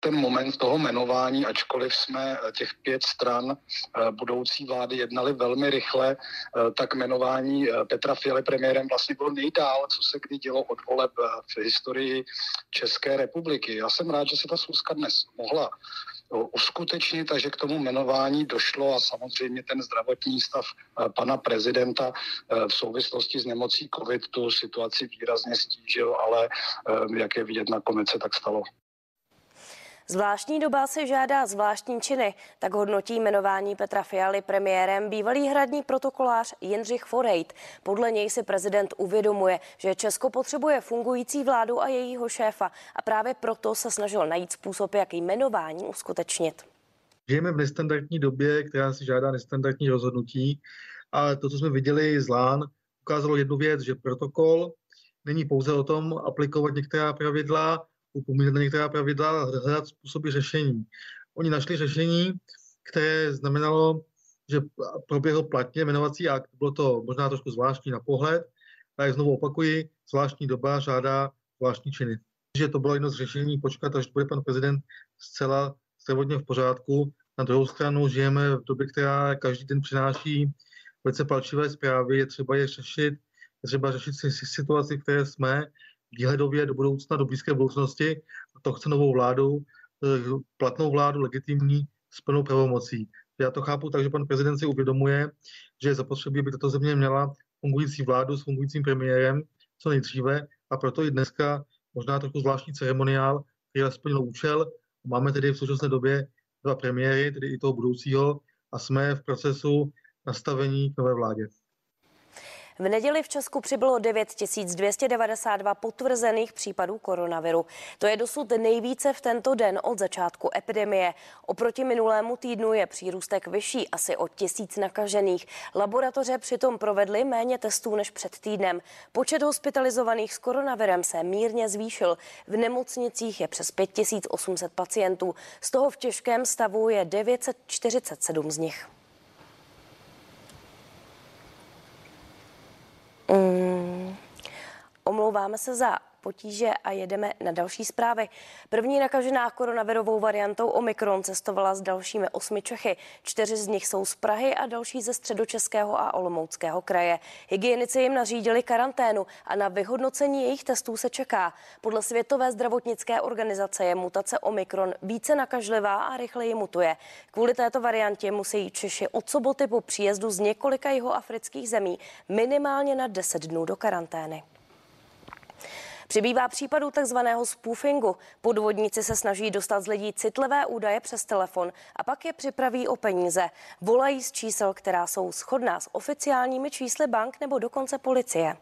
ten moment toho jmenování, ačkoliv jsme eh, těch pět stran eh, budoucí vlády jednali velmi rychle, eh, tak jmenování Petra Fialy premiérem vlastně bylo nejdál, co se kdy dělo od voleb v historii České republiky. Já jsem rád, že se ta schůzka dnes mohla uskutečnit, takže k tomu jmenování došlo a samozřejmě ten zdravotní stav pana prezidenta v souvislosti s nemocí COVID tu situaci výrazně stížil, ale jak je vidět, nakonec se tak stalo. Zvláštní doba si žádá zvláštní činy, tak hodnotí jmenování Petra Fialy premiérem bývalý hradní protokolář Jindřich Forejt. Podle něj si prezident uvědomuje, že Česko potřebuje fungující vládu a jejího šéfa a právě proto se snažil najít způsob, jak jmenování uskutečnit. Žijeme v nestandardní době, která si žádá nestandardní rozhodnutí a to, co jsme viděli z Lán, ukázalo jednu věc, že protokol není pouze o tom aplikovat některá pravidla, upomínat na některá pravidla, hledat způsoby řešení. Oni našli řešení, které znamenalo, že proběhl platně jmenovací akt. Bylo to možná trošku zvláštní na pohled, ale znovu opakuji, zvláštní doba žádá zvláštní činy. Že to bylo jedno z řešení počkat, až bude pan prezident zcela zdravotně v pořádku. Na druhou stranu žijeme v době, která každý den přináší velice palčivé zprávy, je třeba je řešit, je třeba řešit situaci, v které jsme, výhledově do budoucna, do blízké budoucnosti. To chce novou vládu, eh, platnou vládu, legitimní, s plnou pravomocí. Já to chápu tak, že pan prezident si uvědomuje, že je zapotřebí, aby tato země měla fungující vládu s fungujícím premiérem co nejdříve a proto i dneska možná trochu zvláštní ceremoniál, který splnil účel. Máme tedy v současné době dva premiéry, tedy i toho budoucího, a jsme v procesu nastavení k nové vládě. V neděli v Česku přibylo 9292 potvrzených případů koronaviru. To je dosud nejvíce v tento den od začátku epidemie. Oproti minulému týdnu je přírůstek vyšší asi o tisíc nakažených. Laboratoře přitom provedly méně testů než před týdnem. Počet hospitalizovaných s koronavirem se mírně zvýšil. V nemocnicích je přes 5800 pacientů. Z toho v těžkém stavu je 947 z nich. Mm, omlouváme se za potíže a jedeme na další zprávy. První nakažená koronavirovou variantou Omikron cestovala s dalšími osmi Čechy. Čtyři z nich jsou z Prahy a další ze středočeského a olomouckého kraje. Hygienici jim nařídili karanténu a na vyhodnocení jejich testů se čeká. Podle Světové zdravotnické organizace je mutace Omikron více nakažlivá a rychleji mutuje. Kvůli této variantě musí Češi od soboty po příjezdu z několika jihoafrických zemí minimálně na 10 dnů do karantény. Přibývá případů takzvaného spoofingu. Podvodníci se snaží dostat z lidí citlivé údaje přes telefon a pak je připraví o peníze. Volají z čísel, která jsou shodná s oficiálními čísly bank nebo dokonce policie.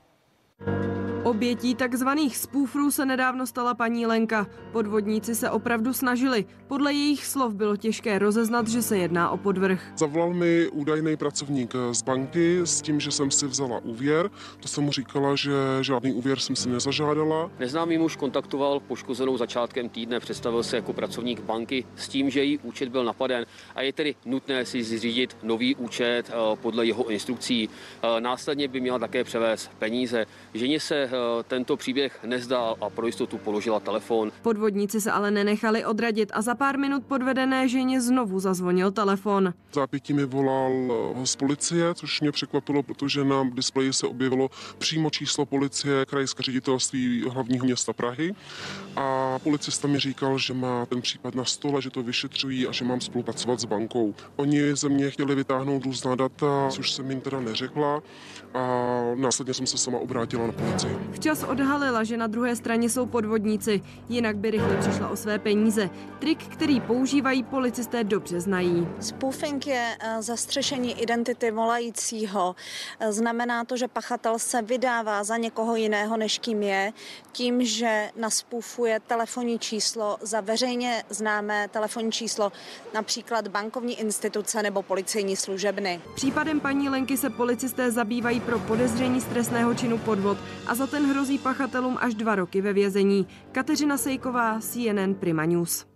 Obětí takzvaných spůfrů se nedávno stala paní Lenka. Podvodníci se opravdu snažili. Podle jejich slov bylo těžké rozeznat, že se jedná o podvrh. Zavolal mi údajný pracovník z banky s tím, že jsem si vzala úvěr. To jsem mu říkala, že žádný úvěr jsem si nezažádala. Neznámý muž kontaktoval poškozenou začátkem týdne, představil se jako pracovník banky s tím, že její účet byl napaden a je tedy nutné si zřídit nový účet eh, podle jeho instrukcí. Eh, Následně by měla také převést peníze. Ženě se eh, tento příběh nezdál a pro jistotu položila telefon. Podvodníci se ale nenechali odradit a za pár minut podvedené ženě znovu zazvonil telefon. Zápětí mi volal eh, z policie, což mě překvapilo, protože na displeji se objevilo přímo číslo policie krajské ředitelství hlavního města Prahy a policista mi říkal, že má ten případ na stole, že to vyšetřují a že mám spolupracovat s bankou. Oni ze mě chtěli vytáhnout různá data, což jsem jim teda neřekla a následně jsem se sama obrátila na policii. Včas odhalila, že na druhé straně jsou podvodníci, jinak by rychle přišla o své peníze. Trik, který používají policisté, dobře znají. Spoofing je eh, zastřešení identity volajícího. Eh, Znamená to, že pachatel se vydává za někoho jiného, než kým je, tím, že naspůfuje telefonní číslo za veřejně známé telefonní číslo, například bankovní instituce nebo policejní služebny. Případem paní Lenky se policisté zabývají pro podezření z trestného činu podvod a za ten hrozí pachatelům až dva roky ve vězení. Kateřina Sejková, CNN Prima News.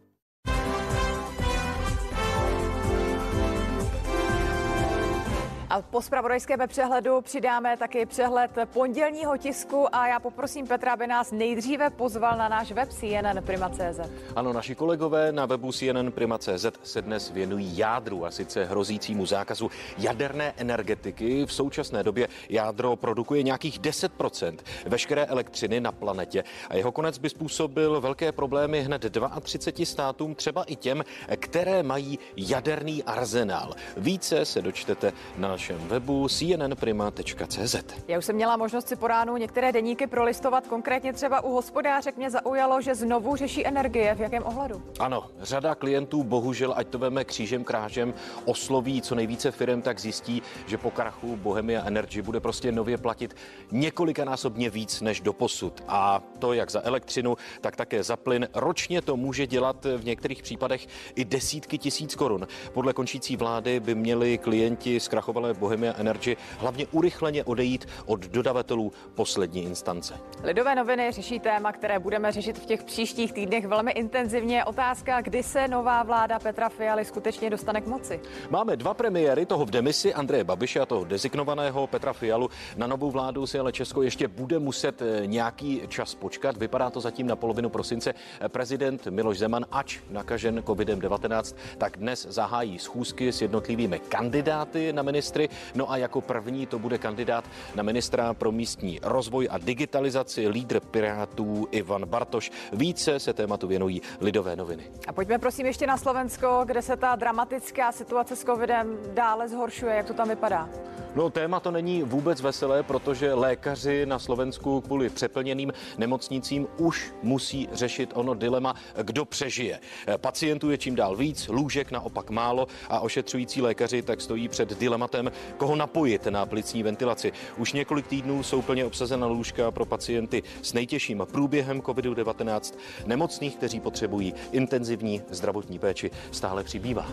A po spravodajském přehledu přidáme taky přehled pondělního tisku a já poprosím Petra, aby nás nejdříve pozval na náš web CNN Prima.cz. Ano, naši kolegové na webu CNN Prima.cz se dnes věnují jádru a sice hrozícímu zákazu jaderné energetiky. V současné době jádro produkuje nějakých 10% veškeré elektřiny na planetě a jeho konec by způsobil velké problémy hned 32 státům, třeba i těm, které mají jaderný arzenál. Více se dočtete na našem webu cnnprima.cz. Já už jsem měla možnost si po ránu některé deníky prolistovat, konkrétně třeba u hospodářek mě zaujalo, že znovu řeší energie. V jakém ohledu? Ano, řada klientů bohužel, ať to veme křížem krážem, osloví co nejvíce firm, tak zjistí, že po krachu Bohemia Energy bude prostě nově platit několikanásobně víc než do posud. A to jak za elektřinu, tak také za plyn. Ročně to může dělat v některých případech i desítky tisíc korun. Podle končící vlády by měli klienti zkrachovalé Bohemia Energy hlavně urychleně odejít od dodavatelů poslední instance. Lidové noviny řeší téma, které budeme řešit v těch příštích týdnech velmi intenzivně. Otázka, kdy se nová vláda Petra Fialy skutečně dostane k moci. Máme dva premiéry, toho v demisi Andreje Babiše a toho designovaného Petra Fialu. Na novou vládu si ale Česko ještě bude muset eh, nějaký čas počkat. Vypadá to zatím na polovinu prosince. Eh, Prezident Miloš Zeman, ač nakažen COVID-19, tak dnes zahájí schůzky s jednotlivými kandidáty na ministry. No a jako první to bude kandidát na ministra pro místní rozvoj a digitalizaci, lídr Pirátů Ivan Bartoš. Více se tématu věnují lidové noviny. A pojďme prosím ještě na Slovensko, kde se ta dramatická situace s covidem dále zhoršuje. Jak to tam vypadá? No, téma to není vůbec veselé, protože lékaři na Slovensku kvůli přeplněným nemocnicím už musí řešit ono dilema, kdo přežije. Pacientů je čím dál víc, lůžek naopak málo a ošetřující lékaři tak stojí před dilematem, koho napojit na plicní ventilaci. Už několik týdnů jsou plně obsazena lůžka pro pacienty s nejtěžším průběhem COVID-19. Nemocných, kteří potřebují intenzivní zdravotní péči, stále přibývá.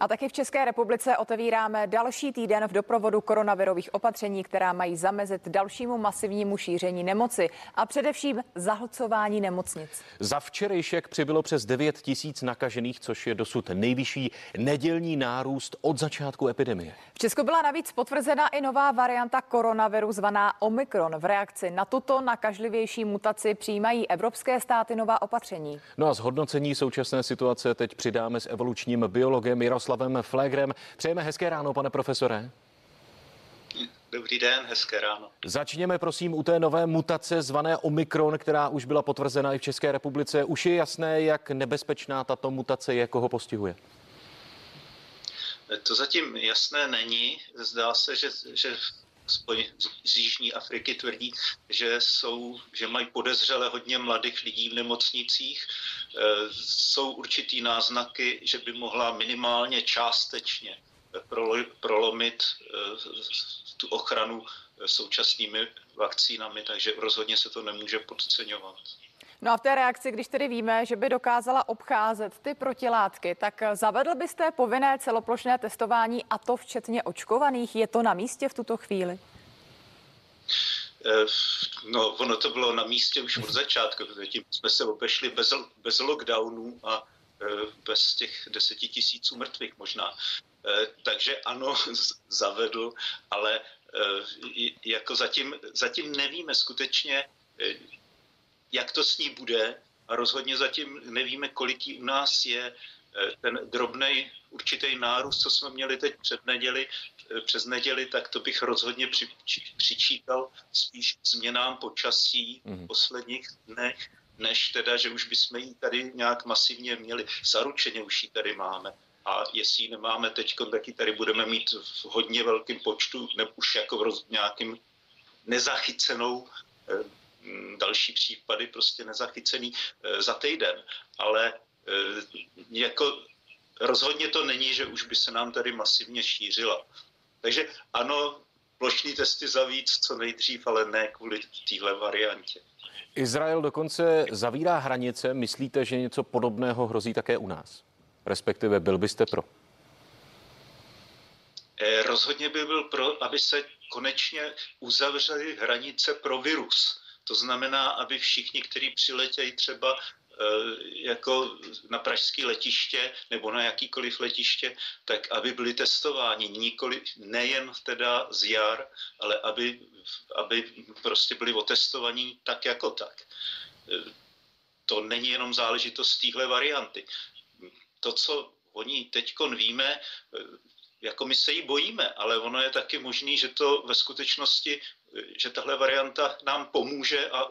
A taky v České republice otevíráme další týden v doprovodu koronavirových opatření, která mají zamezit dalšímu masivnímu šíření nemoci a především zahlcování nemocnic. Za včerejšek přibylo přes 9 tisíc nakažených, což je dosud nejvyšší nedělní nárůst od začátku epidemie. V Česku byla navíc potvrzena i nová varianta koronaviru zvaná Omikron. V reakci na tuto nakažlivější mutaci přijímají evropské státy nová opatření. No a zhodnocení současné situace teď přidáme s evolučním biologem Jaroslavem Flégrem. Přejeme hezké ráno, pane profesore. Dobrý den, hezké ráno. Začněme prosím u té nové mutace zvané Omikron, která už byla potvrzena i v České republice. Už je jasné, jak nebezpečná tato mutace je, koho postihuje. To zatím jasné není. Zdá se, že, že aspoň z Jižní Afriky tvrdí, že, jsou, že mají podezřele hodně mladých lidí v nemocnicích. E, Jsou určitý náznaky, že by mohla minimálně částečně prolo- prolomit e, tu ochranu současnými vakcínami, takže rozhodně se to nemůže podceňovat. No a v té reakci, když tedy víme, že by dokázala obcházet ty protilátky, tak zavedl byste povinné celoplošné testování a to včetně očkovaných? Je to na místě v tuto chvíli? Eh, no, ono to bylo na místě už od začátku, tím jsme se obešli bez, bez lockdownů a eh, bez těch deseti tisíců mrtvých možná. Eh, takže ano, zavedl, ale jako zatím, zatím nevíme skutečně, jak to s ní bude a rozhodně zatím nevíme, kolik u nás je ten drobný určitý nárůst, co jsme měli teď před neděli, přes neděli, tak to bych rozhodně při, přičítal spíš změnám počasí v mhm. posledních dnech, než teda, že už bychom ji tady nějak masivně měli. Zaručeně už ji tady máme. A jestli ji nemáme teď, tak ji tady budeme mít v hodně velkém počtu, nebo už jako v roz, nějakým nezachycenou eh, další případy prostě nezachycený eh, za týden. Ale eh, jako rozhodně to není, že už by se nám tady masivně šířila. Takže ano, plošní testy za víc co nejdřív, ale ne kvůli téhle variantě. Izrael dokonce zavírá hranice. Myslíte, že něco podobného hrozí také u nás? Respektive byl byste pro? Eh, rozhodně by byl pro, aby se konečně uzavřely hranice pro virus. To znamená, aby všichni, kteří přiletějí třeba Eh, jako na pražské letiště nebo na jakýkoliv letiště, tak aby byli testováni nikoli, nejen teda z jar, ale aby, aby prostě byli otestovaní tak jako tak. Eh, to není jenom záležitost téhle varianty. To, co oni teď víme, eh, jako my se jí bojíme, ale ono je taky možný, že to ve skutečnosti, že tahle varianta nám pomůže a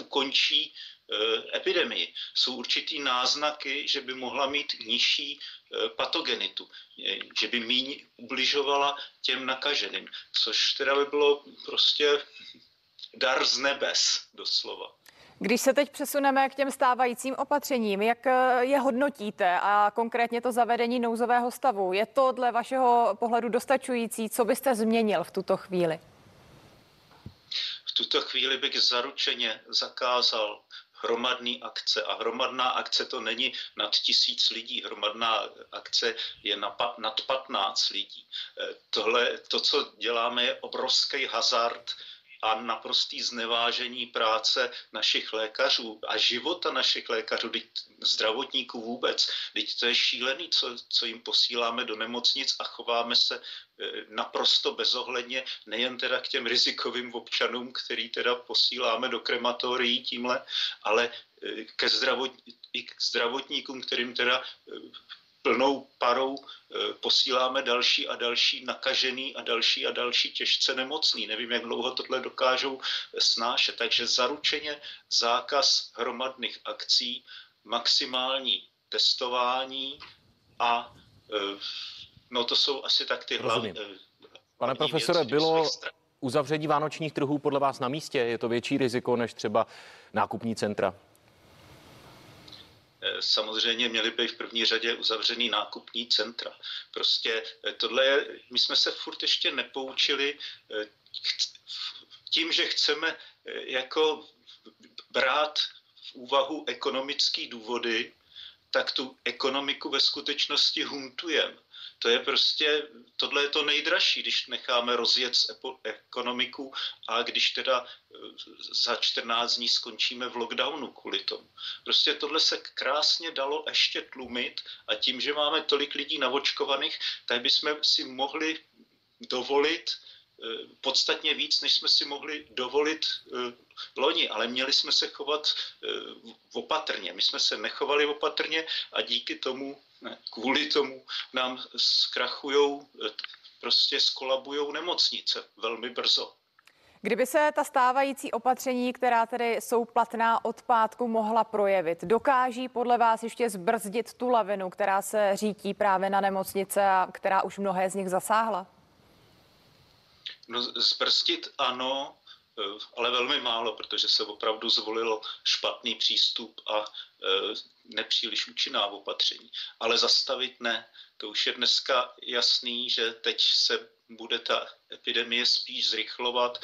ukončí Eh, epidemii. Jsou určitý náznaky, že by mohla mít nižší eh, patogenitu, eh, že by méně ubližovala těm nakaženým, což teda by bylo prostě dar z nebes, doslova. Když se teď přesuneme k těm stávajícím opatřením, jak je hodnotíte a konkrétně to zavedení nouzového stavu? Je to dle vašeho pohledu dostačující? Co byste změnil v tuto chvíli? V tuto chvíli bych zaručeně zakázal hromadný akce. A hromadná akce to není nad tisíc lidí, hromadná akce je na, nad 15 lidí. Eh, tohle, to, co děláme, je obrovský hazard a naprostý znevážení práce našich lékařů a života našich lékařů, zdravotníků vůbec. Teď to je šílený, co, co jim posíláme do nemocnic a chováme se e, naprosto bezohledně, nejen teda k těm rizikovým občanům, který teda posíláme do krematorií tímhle, ale e, ke zdravot, i k zdravotníkům, kterým teda e, plnou parou eh, posíláme další a další nakažený a další a další těžce nemocný. Nevím, jak dlouho tohle dokážou snášet. Takže zaručeně zákaz hromadných akcí, maximální testování a eh, no to jsou asi tak ty hlavní. Eh, Pane profesore, bylo uzavření vánočních trhů podle vás na místě? Je to větší riziko než třeba nákupní centra? Eh, samozřejmě měly by v první řadě uzavřený nákupní centra. Prostě eh, tohle je, my jsme se furt ještě nepoučili eh, tím, že chceme jako brát v úvahu ekonomické důvody, tak tu ekonomiku ve skutečnosti huntujeme. To je prostě, tohle je to nejdražší, když necháme rozjet ekonomiku a když teda e, za 14 dní skončíme v lockdownu kvůli tomu. Prostě tohle se krásně dalo ještě tlumit a tím, že máme tolik lidí navočkovaných, tak bychom si mohli dovolit Eh, podstatně víc, než jsme si mohli dovolit eh, loni, ale měli jsme se chovat eh, opatrně. My jsme se nechovali opatrně a díky tomu, ne, kvůli tomu nám zkrachujou, prostě skolabujou nemocnice velmi brzo. Kdyby se ta stávající opatření, která tedy jsou platná od pátku, mohla projevit, dokáží podle vás ještě zbrzdit tu lavinu, která se řítí právě na nemocnice a která už mnohé z nich zasáhla? No, zbrstit ano, eh, ale velmi málo, protože se opravdu zvolilo špatný přístup a eh, nepříliš účinná opatření. Ale zastavit ne. To už je dneska jasný, že teď se bude ta epidemie spíš zrychlovat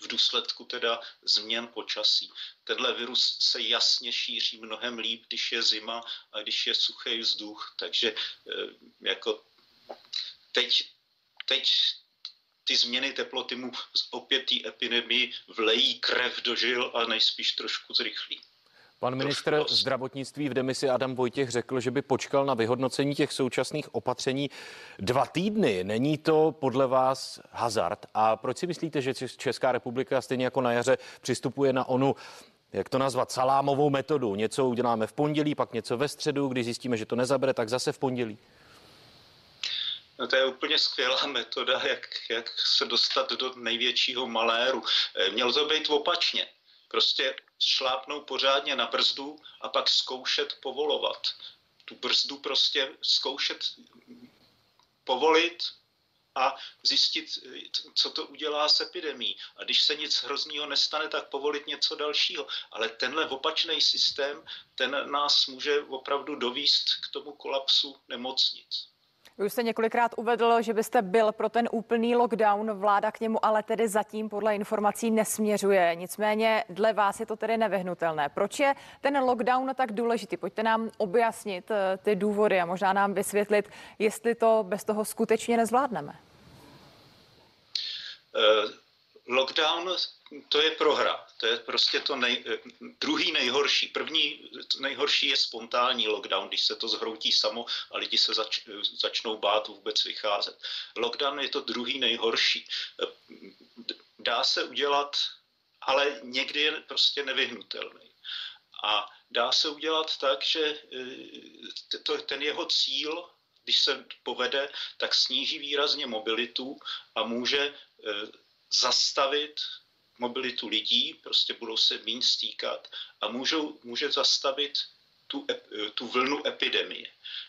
v důsledku teda změn počasí. Tenhle virus se jasně šíří mnohem líp, když je zima a když je suchý vzduch, takže jako teď, teď ty změny teploty mu opět té epidemii vlejí krev do žil a nejspíš trošku zrychlí. Pan ministr zdravotnictví v demisi Adam Vojtěch řekl, že by počkal na vyhodnocení těch současných opatření dva týdny. Není to podle vás hazard? A proč si myslíte, že Česká republika stejně jako na jaře přistupuje na onu jak to nazvat, salámovou metodu. Něco uděláme v pondělí, pak něco ve středu, když zjistíme, že to nezabere, tak zase v pondělí. No to je úplně skvělá metoda, jak, jak se dostat do největšího maléru. Eh, mělo to být opačně. Prostě šlápnout pořádně na brzdu a pak zkoušet povolovat. Tu brzdu prostě zkoušet povolit a zjistit, co to udělá s epidemí. A když se nic hroznýho nestane, tak povolit něco dalšího. Ale tenhle opačný systém, ten nás může opravdu dovíst k tomu kolapsu nemocnic. Vy už jste několikrát uvedl, že byste byl pro ten úplný lockdown, vláda k němu ale tedy zatím podle informací nesměřuje. Nicméně dle vás je to tedy nevyhnutelné. Proč je ten lockdown tak důležitý? Pojďte nám objasnit eh, ty důvody a možná nám vysvětlit, jestli to bez toho skutečně nezvládneme. Lockdown to je prohra. To je prostě to nej, druhý nejhorší. První nejhorší je spontánní lockdown, když se to zhroutí samo a lidi se zač, začnou bát vůbec vycházet. Lockdown je to druhý nejhorší. Dá se udělat, ale někdy je prostě nevyhnutelný. A dá se udělat tak, že ten jeho cíl, když se povede, tak sníží výrazně mobilitu a může zastavit mobilitu lidí, prostě budou se méně stýkat a můžou, může zastavit tu, tu vlnu epidemie.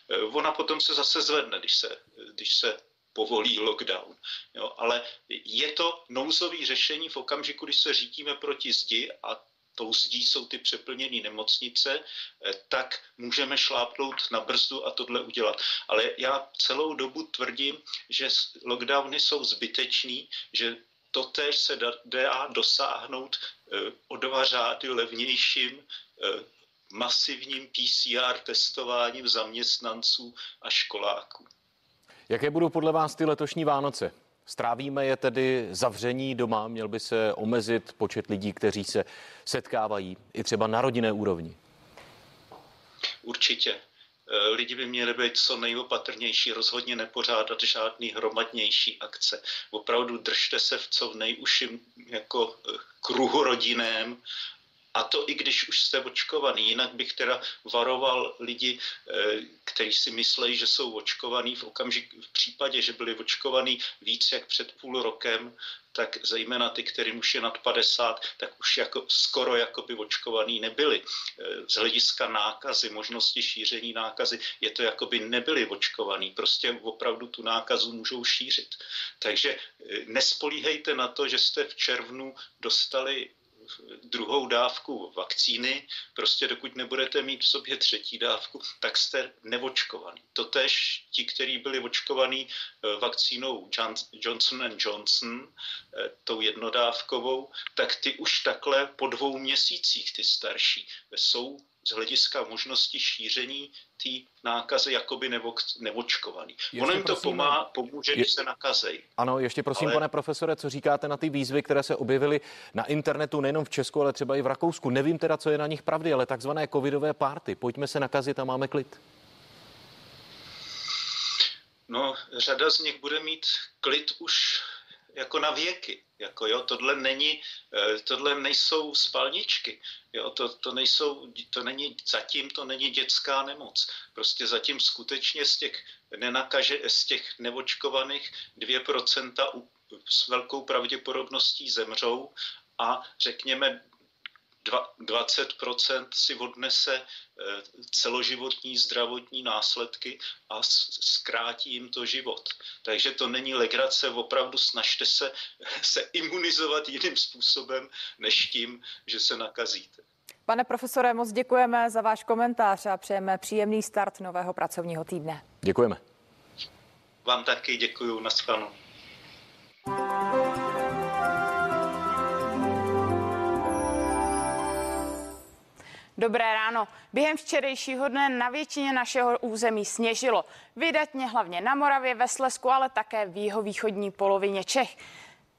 Eh, ona potom se zase zvedne, když se, když se povolí lockdown. Jo, ale je to nouzové řešení v okamžiku, když se řídíme proti zdi a tou zdí jsou ty přeplněné nemocnice, eh, tak můžeme šlápnout na brzdu a tohle udělat. Ale já celou dobu tvrdím, že lockdowny jsou zbytečný, že totéž se dá dosáhnout eh, o dva řády levnějším eh, masivním PCR testováním zaměstnanců a školáků. Jaké budou podle vás ty letošní Vánoce? Strávíme je tedy zavření doma, měl by se omezit počet lidí, kteří se setkávají i třeba na rodinné úrovni? Určitě. Eh, lidi by měli být co nejopatrnější, rozhodně nepořádat žádný hromadnější akce. Opravdu držte se v co nejužším jako eh, kruhu rodinném, a to i když už jste očkovaný. Jinak bych teda varoval lidi, eh, kteří si myslejí, že jsou očkovaný v okamžik, v případě, že byli očkovaný víc jak před půl rokem, tak zejména ty, kterým už je nad 50, tak už jako, skoro jako by očkovaný nebyli. E, z hlediska nákazy, možnosti šíření nákazy, je to jako by nebyli očkovaný. Prostě opravdu tu nákazu můžou šířit. Takže e, nespolíhejte na to, že jste v červnu dostali druhou dávku vakcíny, prostě dokud nebudete mít v sobě třetí dávku, tak jste neočkovaný. Totež ti, kteří byli očkovaní eh, vakcínou Johnson Johnson, eh, tou jednodávkovou, tak ty už takhle po dvou měsících, ty starší, jsou z hlediska možnosti šíření té nákazy jakoby nevo, nevočkovaný. Ještě ono jim to pomá, pomůže, když je, se nakazejí. Ano, ještě prosím, ale... pane profesore, co říkáte na ty výzvy, které se objevily na internetu nejenom v Česku, ale třeba i v Rakousku. Nevím teda, co je na nich pravdy, ale takzvané covidové párty. Pojďme se nakazit a máme klid. No, řada z nich bude mít klid už jako na věky. Jako jo, tohle není, eh, tohle nejsou spalničky. Jo, to, to, nejsou, to není, zatím to není dětská nemoc. Prostě zatím skutečně z těch, nenakaže, z těch nevočkovaných 2% s velkou pravděpodobností zemřou a řekněme 20% si odnese eh, celoživotní zdravotní následky a zkrátí jim to život. Takže to není legrace, opravdu snažte se, se imunizovat jiným způsobem, než tím, že se nakazíte. Pane profesore, moc děkujeme za váš komentář a přejeme příjemný start nového pracovního týdne. Děkujeme. Vám taky děkuji, naschledanou. Dobré ráno. Během včerejšího dne na většině našeho území sněžilo. Vydatně hlavně na Moravě, ve Slesku, ale také v jihovýchodní polovině Čech.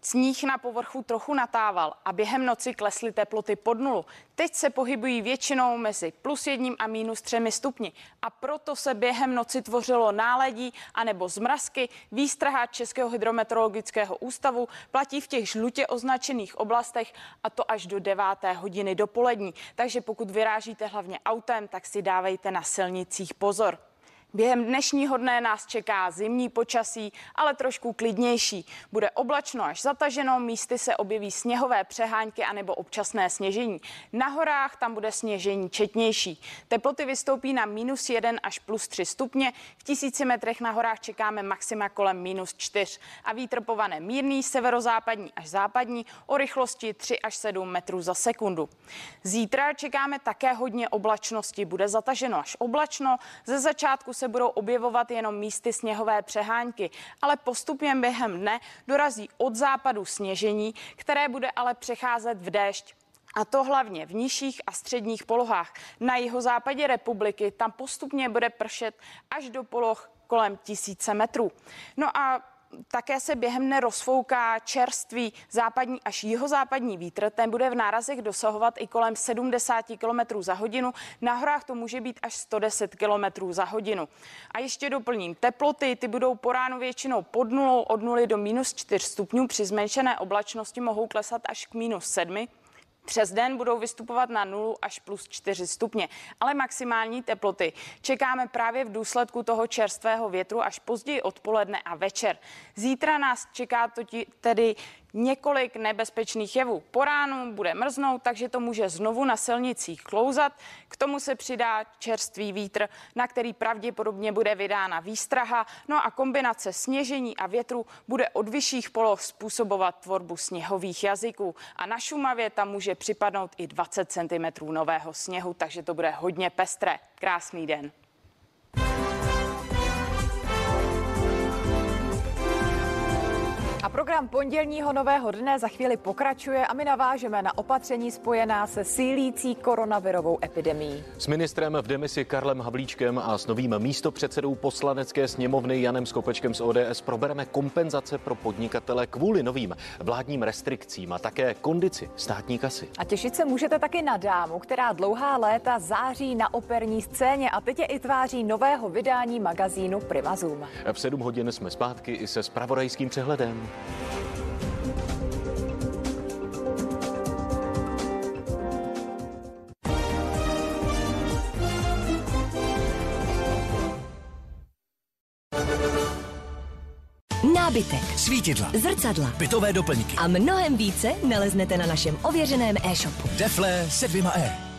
Sníh na povrchu trochu natával a během noci klesly teploty pod nulu. Teď se pohybují většinou mezi plus jedním a minus třemi stupni a proto se během noci tvořilo náledí anebo zmrazky. Výstraha Českého hydrometeorologického ústavu platí v těch žlutě označených oblastech a to až do 9. hodiny dopolední. Takže pokud vyrážíte hlavně autem, tak si dávejte na silnicích pozor. Během dnešního dne nás čeká zimní počasí, ale trošku klidnější. Bude oblačno až zataženo, místy se objeví sněhové přehánky anebo občasné sněžení. Na horách tam bude sněžení četnější. Teploty vystoupí na minus 1 až plus 3 stupně. V tisíci metrech na horách čekáme maxima kolem minus 4. A vítr povane mírný, severozápadní až západní o rychlosti 3 až 7 metrů za sekundu. Zítra čekáme také hodně oblačnosti. Bude zataženo až oblačno. Ze začátku se budou objevovat jenom místy sněhové přehánky, ale postupně během dne dorazí od západu sněžení, které bude ale přecházet v déšť. A to hlavně v nižších a středních polohách. Na jihozápadě republiky tam postupně bude pršet až do poloh kolem tisíce metrů. No a také se během dne rozfouká čerstvý západní až jihozápadní vítr. Ten bude v nárazech dosahovat i kolem 70 km za hodinu. Na horách to může být až 110 km za hodinu. A ještě doplním teploty. Ty budou po ránu většinou pod nulou od 0 do minus 4 stupňů. Při zmenšené oblačnosti mohou klesat až k minus 7. Přes den budou vystupovat na 0 až plus 4 stupně, ale maximální teploty čekáme právě v důsledku toho čerstvého větru až později odpoledne a večer. Zítra nás čeká tedy několik nebezpečných jevů. Po ránu bude mrznout, takže to může znovu na silnicích klouzat. K tomu se přidá čerstvý vítr, na který pravděpodobně bude vydána výstraha. No a kombinace sněžení a větru bude od vyšších poloh způsobovat tvorbu sněhových jazyků. A na Šumavě tam může připadnout i 20 cm nového sněhu, takže to bude hodně pestré. Krásný den. A program pondělního nového dne za chvíli pokračuje a my navážeme na opatření spojená se sílící koronavirovou epidemií. S ministrem v demisi Karlem Havlíčkem a s novým místopředsedou poslanecké sněmovny Janem Skopečkem z ODS probereme kompenzace pro podnikatele kvůli novým vládním restrikcím a také kondici státní kasy. A těšit se můžete taky na dámu, která dlouhá léta září na operní scéně a teď je i tváří nového vydání magazínu Prima Zoom. V 7 hodin jsme zpátky i se spravodajským přehledem. Nábytek, Svítidla, zrcadla bytové doplňky. a mnohem více naleznete na našem ověřeném e-shopu. Defle se dvěma E.